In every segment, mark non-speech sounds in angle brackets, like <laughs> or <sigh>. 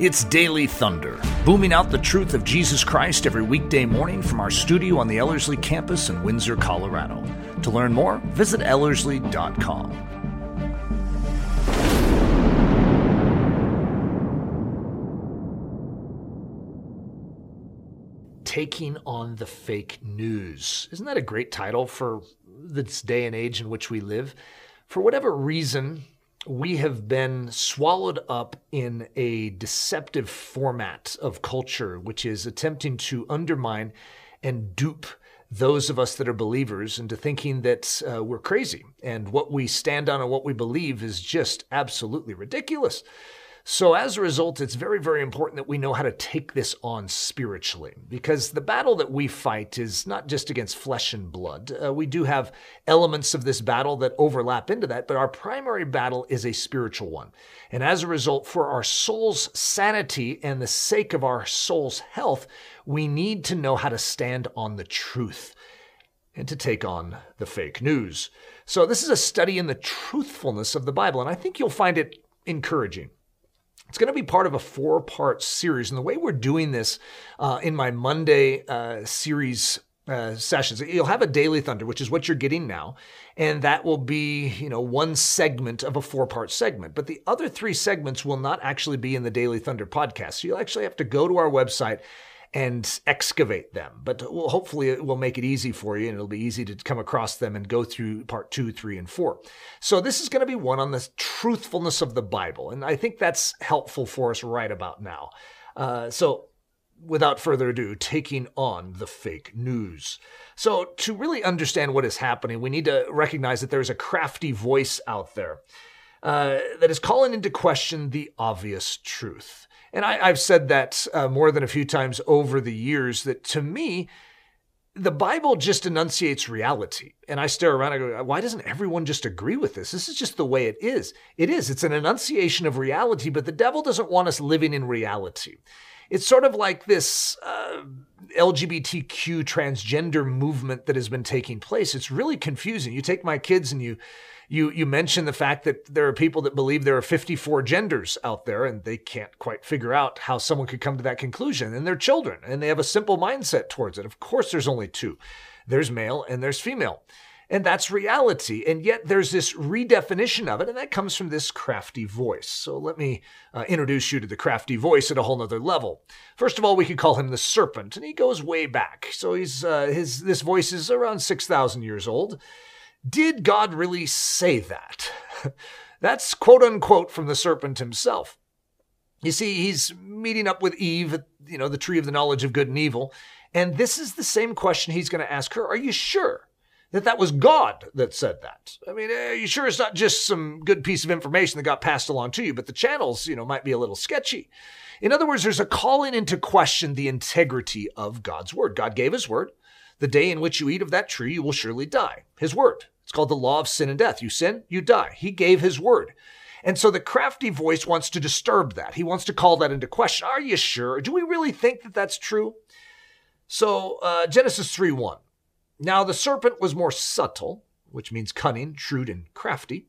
It's Daily Thunder, booming out the truth of Jesus Christ every weekday morning from our studio on the Ellerslie campus in Windsor, Colorado. To learn more, visit Ellerslie.com. Taking on the Fake News. Isn't that a great title for this day and age in which we live? For whatever reason, we have been swallowed up in a deceptive format of culture, which is attempting to undermine and dupe those of us that are believers into thinking that uh, we're crazy and what we stand on and what we believe is just absolutely ridiculous. So, as a result, it's very, very important that we know how to take this on spiritually because the battle that we fight is not just against flesh and blood. Uh, we do have elements of this battle that overlap into that, but our primary battle is a spiritual one. And as a result, for our soul's sanity and the sake of our soul's health, we need to know how to stand on the truth and to take on the fake news. So, this is a study in the truthfulness of the Bible, and I think you'll find it encouraging. It's going to be part of a four part series. And the way we're doing this uh, in my Monday uh, series uh, sessions. You'll have a daily thunder, which is what you're getting now, and that will be, you know, one segment of a four-part segment. But the other three segments will not actually be in the daily thunder podcast. So you'll actually have to go to our website and excavate them. But hopefully it will make it easy for you and it'll be easy to come across them and go through part two, three, and four. So this is going to be one on the truthfulness of the Bible. And I think that's helpful for us right about now. Uh, so without further ado, taking on the fake news. So, to really understand what is happening, we need to recognize that there is a crafty voice out there uh, that is calling into question the obvious truth. And I, have said that uh, more than a few times over the years that to me, the Bible just enunciates reality. And I stare around and go, why doesn't everyone just agree with this? This is just the way it is. It is. It's an enunciation of reality, but the devil doesn't want us living in reality. It's sort of like this uh, LGBTQ transgender movement that has been taking place. It's really confusing. You take my kids and you you you mentioned the fact that there are people that believe there are 54 genders out there and they can't quite figure out how someone could come to that conclusion and they're children and they have a simple mindset towards it of course there's only two there's male and there's female and that's reality. And yet there's this redefinition of it, and that comes from this crafty voice. So let me uh, introduce you to the crafty voice at a whole nother level. First of all, we could call him the serpent, and he goes way back. So he's uh, his this voice is around six thousand years old. Did God really say that? <laughs> That's quote unquote from the serpent himself. You see, he's meeting up with Eve at, you know, the tree of the knowledge of good and evil. And this is the same question he's going to ask her. Are you sure that that was God that said that? I mean, are you sure it's not just some good piece of information that got passed along to you, but the channels, you know, might be a little sketchy. In other words, there's a calling into question the integrity of God's word. God gave his word. The day in which you eat of that tree, you will surely die. His word. It's called the law of sin and death. You sin, you die. He gave his word. And so the crafty voice wants to disturb that. He wants to call that into question. Are you sure? Do we really think that that's true? So uh, Genesis 3 1. Now the serpent was more subtle, which means cunning, shrewd, and crafty,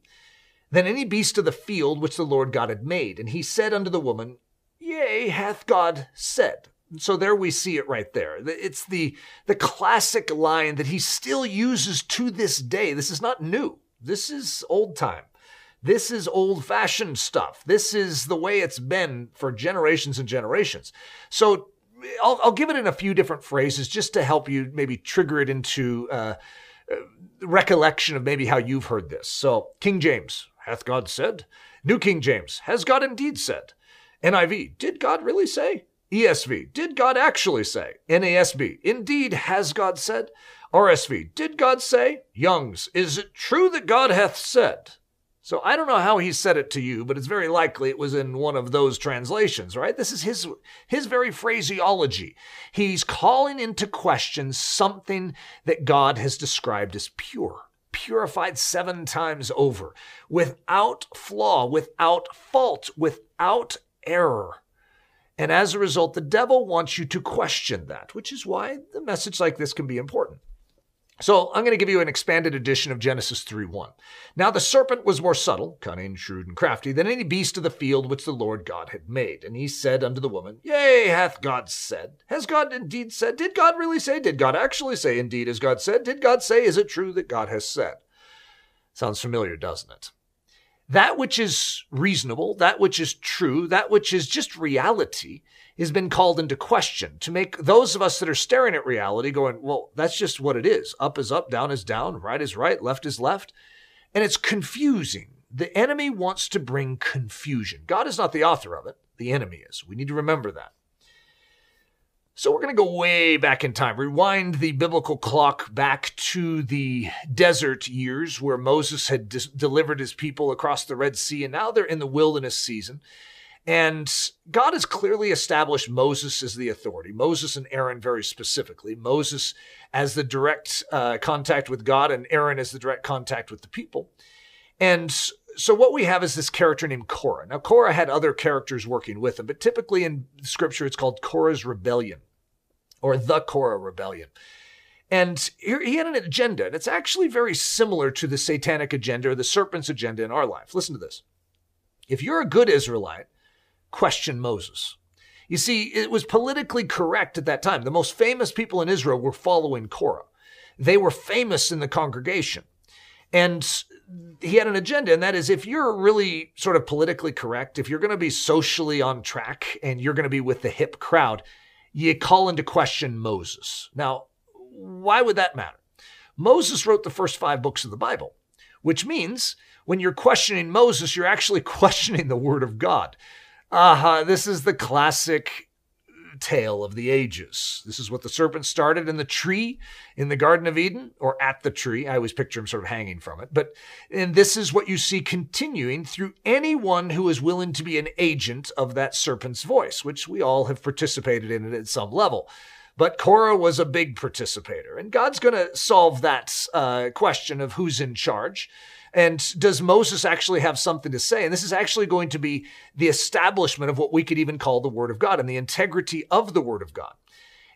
than any beast of the field which the Lord God had made. And he said unto the woman, Yea, hath God said. So there we see it right there. It's the, the classic line that he still uses to this day. This is not new. This is old time. This is old fashioned stuff. This is the way it's been for generations and generations. So I'll, I'll give it in a few different phrases just to help you maybe trigger it into uh, uh recollection of maybe how you've heard this. So King James, hath God said? New King James, has God indeed said? NIV, did God really say? ESV, did God actually say? NASB, indeed has God said? RSV, did God say? Young's, is it true that God hath said? So I don't know how he said it to you, but it's very likely it was in one of those translations, right? This is his his very phraseology. He's calling into question something that God has described as pure, purified 7 times over, without flaw, without fault, without error. And as a result, the devil wants you to question that, which is why the message like this can be important. So I'm going to give you an expanded edition of Genesis 3:1. Now the serpent was more subtle, cunning, shrewd, and crafty than any beast of the field which the Lord God had made. And he said unto the woman, Yea, hath God said? Has God indeed said? Did God really say? Did God actually say? Indeed, as God said? Did God say? Is it true that God has said? Sounds familiar, doesn't it? That which is reasonable, that which is true, that which is just reality has been called into question to make those of us that are staring at reality going, well, that's just what it is. Up is up, down is down, right is right, left is left. And it's confusing. The enemy wants to bring confusion. God is not the author of it, the enemy is. We need to remember that. So we're going to go way back in time, rewind the biblical clock back to the desert years where Moses had dis- delivered his people across the Red Sea, and now they're in the wilderness season. And God has clearly established Moses as the authority, Moses and Aaron very specifically. Moses as the direct uh, contact with God, and Aaron as the direct contact with the people. And so what we have is this character named Korah. Now, Korah had other characters working with him, but typically in scripture it's called Korah's rebellion or the Korah rebellion. And he had an agenda, and it's actually very similar to the satanic agenda or the serpent's agenda in our life. Listen to this. If you're a good Israelite, question Moses. You see, it was politically correct at that time. The most famous people in Israel were following Korah. They were famous in the congregation. And he had an agenda, and that is if you're really sort of politically correct, if you're going to be socially on track and you're going to be with the hip crowd, you call into question Moses. Now, why would that matter? Moses wrote the first five books of the Bible, which means when you're questioning Moses, you're actually <laughs> questioning the Word of God. Uh-huh, this is the classic tale of the ages. This is what the serpent started in the tree in the Garden of Eden, or at the tree. I always picture him sort of hanging from it. But, and this is what you see continuing through anyone who is willing to be an agent of that serpent's voice, which we all have participated in it at some level. But Korah was a big participator, and God's going to solve that uh, question of who's in charge. And does Moses actually have something to say? And this is actually going to be the establishment of what we could even call the Word of God and the integrity of the Word of God.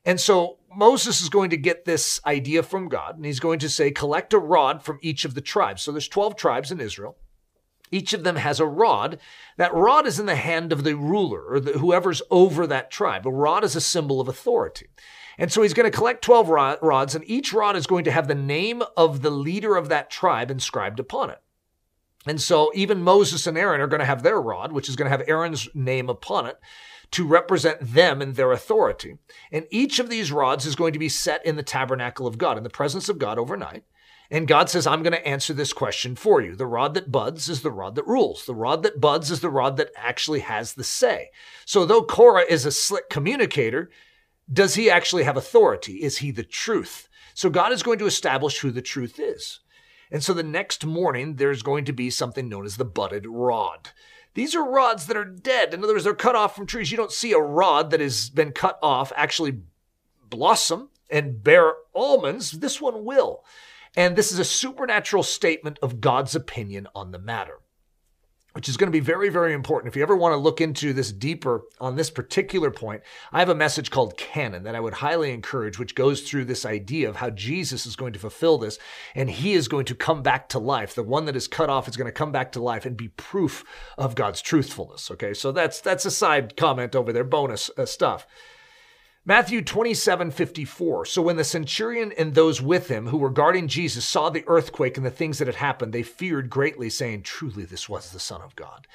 And so Moses is going to get this idea from God, and he's going to say, collect a rod from each of the tribes. So there's 12 tribes in Israel. Each of them has a rod. That rod is in the hand of the ruler or the, whoever's over that tribe. A rod is a symbol of authority. And so he's going to collect 12 rods, and each rod is going to have the name of the leader of that tribe inscribed upon it. And so even Moses and Aaron are going to have their rod, which is going to have Aaron's name upon it to represent them and their authority. And each of these rods is going to be set in the tabernacle of God, in the presence of God overnight. And God says, I'm going to answer this question for you. The rod that buds is the rod that rules. The rod that buds is the rod that actually has the say. So though Korah is a slick communicator, does he actually have authority? Is he the truth? So God is going to establish who the truth is. And so the next morning, there's going to be something known as the budded rod. These are rods that are dead. In other words, they're cut off from trees. You don't see a rod that has been cut off actually blossom and bear almonds. This one will. And this is a supernatural statement of God's opinion on the matter which is going to be very, very important. If you ever want to look into this deeper on this particular point, I have a message called Canon that I would highly encourage, which goes through this idea of how Jesus is going to fulfill this and he is going to come back to life. The one that is cut off is going to come back to life and be proof of God's truthfulness. Okay, so that's that's a side comment over there, bonus uh, stuff. Matthew 27 54. So when the centurion and those with him who were guarding Jesus saw the earthquake and the things that had happened, they feared greatly, saying, Truly, this was the Son of God.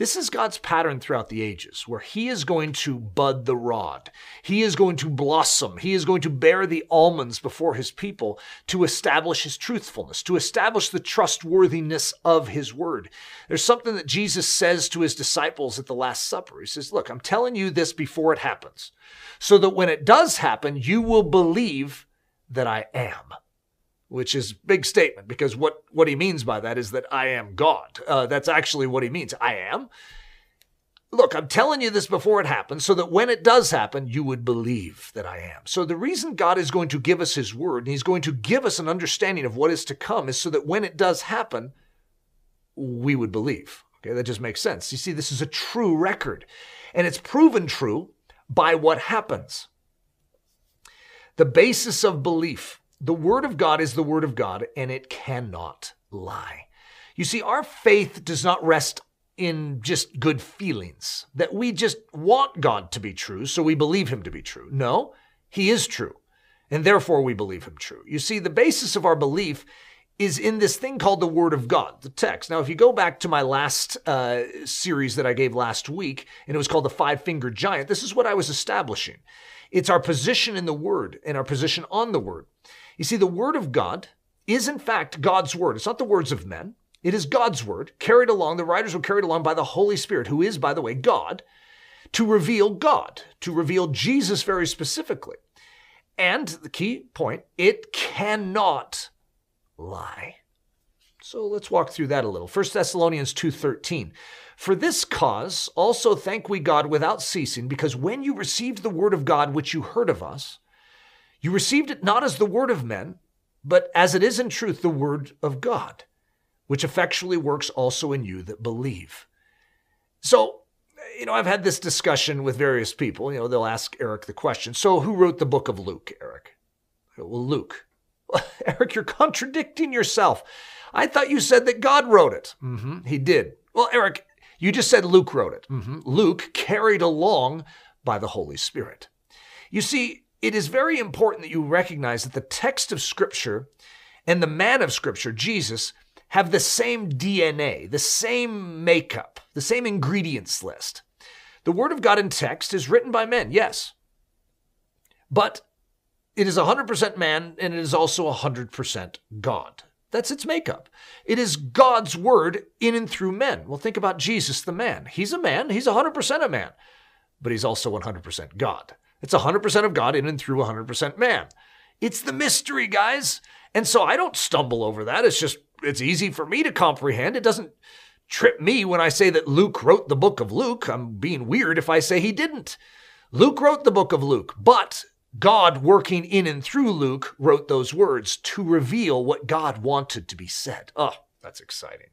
This is God's pattern throughout the ages, where He is going to bud the rod. He is going to blossom. He is going to bear the almonds before His people to establish His truthfulness, to establish the trustworthiness of His word. There's something that Jesus says to His disciples at the Last Supper. He says, Look, I'm telling you this before it happens, so that when it does happen, you will believe that I am which is big statement because what, what he means by that is that I am God. Uh, that's actually what he means. I am. Look, I'm telling you this before it happens so that when it does happen, you would believe that I am. So the reason God is going to give us his word and he's going to give us an understanding of what is to come is so that when it does happen, we would believe. Okay, that just makes sense. You see, this is a true record and it's proven true by what happens. The basis of belief The Word of God is the Word of God, and it cannot lie. You see, our faith does not rest in just good feelings, that we just want God to be true, so we believe Him to be true. No, He is true, and therefore we believe Him true. You see, the basis of our belief is in this thing called the Word of God, the text. Now, if you go back to my last uh, series that I gave last week, and it was called the Five Finger Giant, this is what I was establishing. It's our position in the Word and our position on the Word. You see, the Word of God is in fact God's Word. It's not the words of men. It is God's Word, carried along, the writers were carried along by the Holy Spirit, who is, by the way, God, to reveal God, to reveal Jesus very specifically. And the key point, it cannot lie. So let's walk through that a little. 1 Thessalonians 2:13. For this cause also thank we God without ceasing, because when you received the word of God which you heard of us, you received it not as the word of men, but as it is in truth the word of God, which effectually works also in you that believe. So, you know, I've had this discussion with various people. You know, they'll ask Eric the question. So, who wrote the book of Luke, Eric? Well, Luke. <laughs> Eric, you're contradicting yourself. I thought you said that God wrote it. Mm-hmm, he did. Well, Eric, you just said Luke wrote it. Mm-hmm. Luke carried along by the Holy Spirit. You see, it is very important that you recognize that the text of Scripture and the man of Scripture, Jesus, have the same DNA, the same makeup, the same ingredients list. The Word of God in text is written by men, yes. But it is 100% man and it is also 100% God. That's its makeup. It is God's word in and through men. Well, think about Jesus, the man. He's a man, he's 100% a man, but he's also 100% God. It's 100% of God in and through 100% man. It's the mystery, guys. And so I don't stumble over that. It's just, it's easy for me to comprehend. It doesn't trip me when I say that Luke wrote the book of Luke. I'm being weird if I say he didn't. Luke wrote the book of Luke, but God, working in and through Luke, wrote those words to reveal what God wanted to be said. Oh, that's exciting.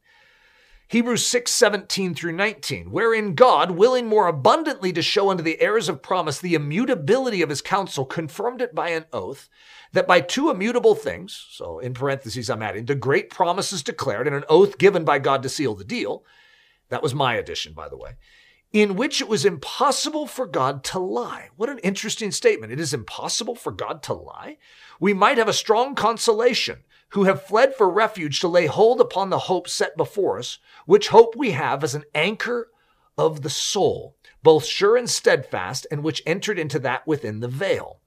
Hebrews 6, 17 through 19, wherein God, willing more abundantly to show unto the heirs of promise the immutability of his counsel, confirmed it by an oath, that by two immutable things, so in parentheses I'm adding, the great promises declared and an oath given by God to seal the deal. That was my addition, by the way in which it was impossible for God to lie. What an interesting statement. It is impossible for God to lie. We might have a strong consolation who have fled for refuge to lay hold upon the hope set before us, which hope we have as an anchor of the soul, both sure and steadfast, and which entered into that within the veil.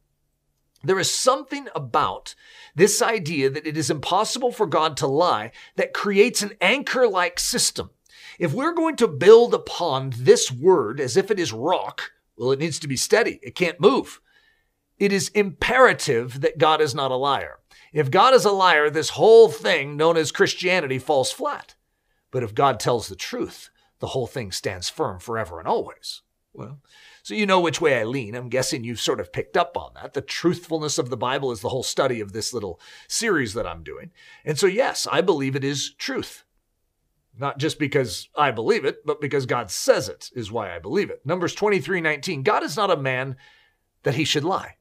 There is something about this idea that it is impossible for God to lie that creates an anchor like system if we're going to build upon this word as if it is rock, well, it needs to be steady. It can't move. It is imperative that God is not a liar. If God is a liar, this whole thing known as Christianity falls flat. But if God tells the truth, the whole thing stands firm forever and always. Well, so you know which way I lean. I'm guessing you've sort of picked up on that. The truthfulness of the Bible is the whole study of this little series that I'm doing. And so, yes, I believe it is truth. Not just because I believe it, but because God says it is why I believe it. Numbers 23 19. God is not a man that he should lie.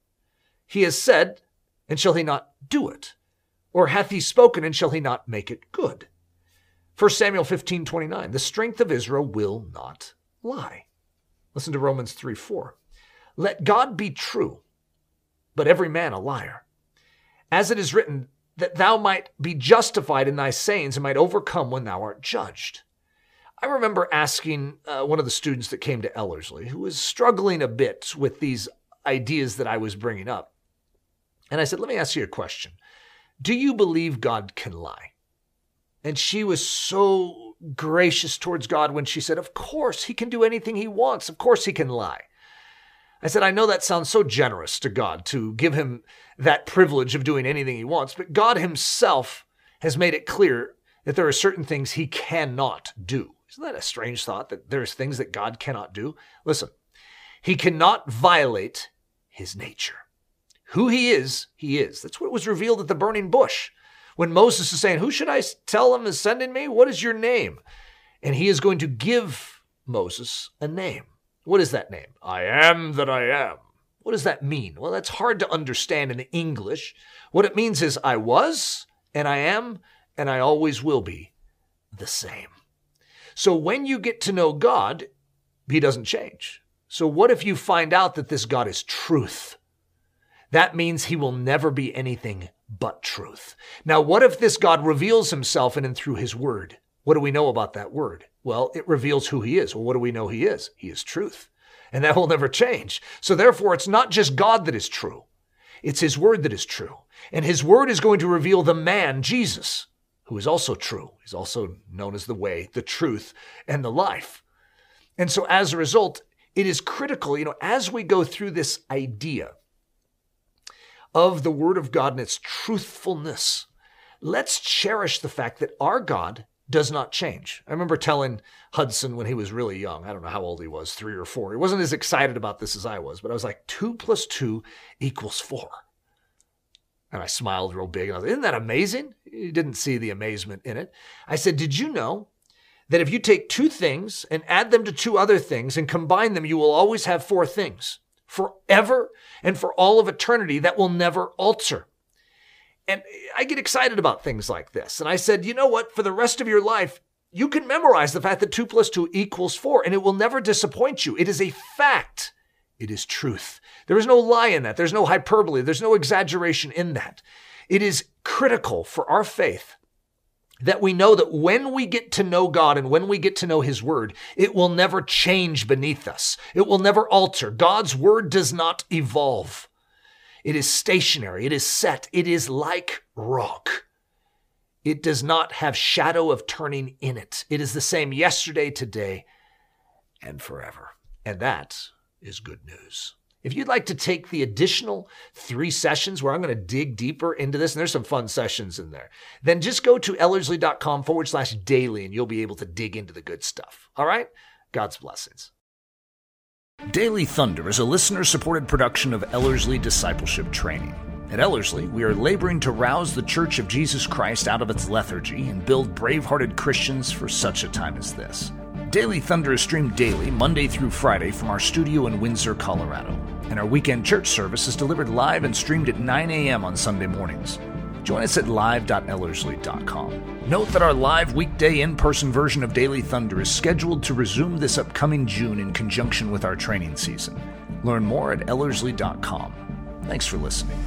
He has said, and shall he not do it? Or hath he spoken, and shall he not make it good? 1 Samuel 15 29. The strength of Israel will not lie. Listen to Romans 3 4. Let God be true, but every man a liar. As it is written, that thou might be justified in thy sayings and might overcome when thou art judged. I remember asking uh, one of the students that came to Ellerslie, who was struggling a bit with these ideas that I was bringing up. And I said, Let me ask you a question. Do you believe God can lie? And she was so gracious towards God when she said, Of course, he can do anything he wants. Of course, he can lie. I said, I know that sounds so generous to God to give him that privilege of doing anything he wants, but God himself has made it clear that there are certain things he cannot do. Isn't that a strange thought that there's things that God cannot do? Listen, he cannot violate his nature. Who he is, he is. That's what was revealed at the burning bush. When Moses is saying, Who should I tell him is sending me? What is your name? And he is going to give Moses a name. What is that name? I am that I am. What does that mean? Well, that's hard to understand in English. What it means is I was, and I am, and I always will be the same. So when you get to know God, He doesn't change. So what if you find out that this God is truth? That means He will never be anything but truth. Now, what if this God reveals Himself in and through His Word? What do we know about that Word? Well, it reveals who He is. Well, what do we know He is? He is truth. And that will never change. So therefore, it's not just God that is true. It's His Word that is true. And His Word is going to reveal the man, Jesus, who is also true. He's also known as the way, the truth, and the life. And so as a result, it is critical, you know, as we go through this idea of the Word of God and its truthfulness, let's cherish the fact that our God does not change. I remember telling Hudson when he was really young, I don't know how old he was, three or four. He wasn't as excited about this as I was, but I was like, two plus two equals four. And I smiled real big. And I was like, Isn't that amazing? He didn't see the amazement in it. I said, Did you know that if you take two things and add them to two other things and combine them, you will always have four things forever and for all of eternity that will never alter? And I get excited about things like this. And I said, you know what? For the rest of your life, you can memorize the fact that 2 plus 2 equals 4, and it will never disappoint you. It is a fact. It is truth. There is no lie in that. There's no hyperbole. There's no exaggeration in that. It is critical for our faith that we know that when we get to know God and when we get to know His Word, it will never change beneath us. It will never alter. God's Word does not evolve. It is stationary. It is set. It is like rock. It does not have shadow of turning in it. It is the same yesterday, today, and forever. And that is good news. If you'd like to take the additional three sessions where I'm going to dig deeper into this, and there's some fun sessions in there, then just go to ellerslie.com forward slash daily and you'll be able to dig into the good stuff. All right? God's blessings. Daily Thunder is a listener supported production of Ellerslie Discipleship Training. At Ellerslie, we are laboring to rouse the Church of Jesus Christ out of its lethargy and build brave hearted Christians for such a time as this. Daily Thunder is streamed daily, Monday through Friday, from our studio in Windsor, Colorado. And our weekend church service is delivered live and streamed at 9 a.m. on Sunday mornings. Join us at live.ellerslie.com. Note that our live weekday in person version of Daily Thunder is scheduled to resume this upcoming June in conjunction with our training season. Learn more at ellerslie.com. Thanks for listening.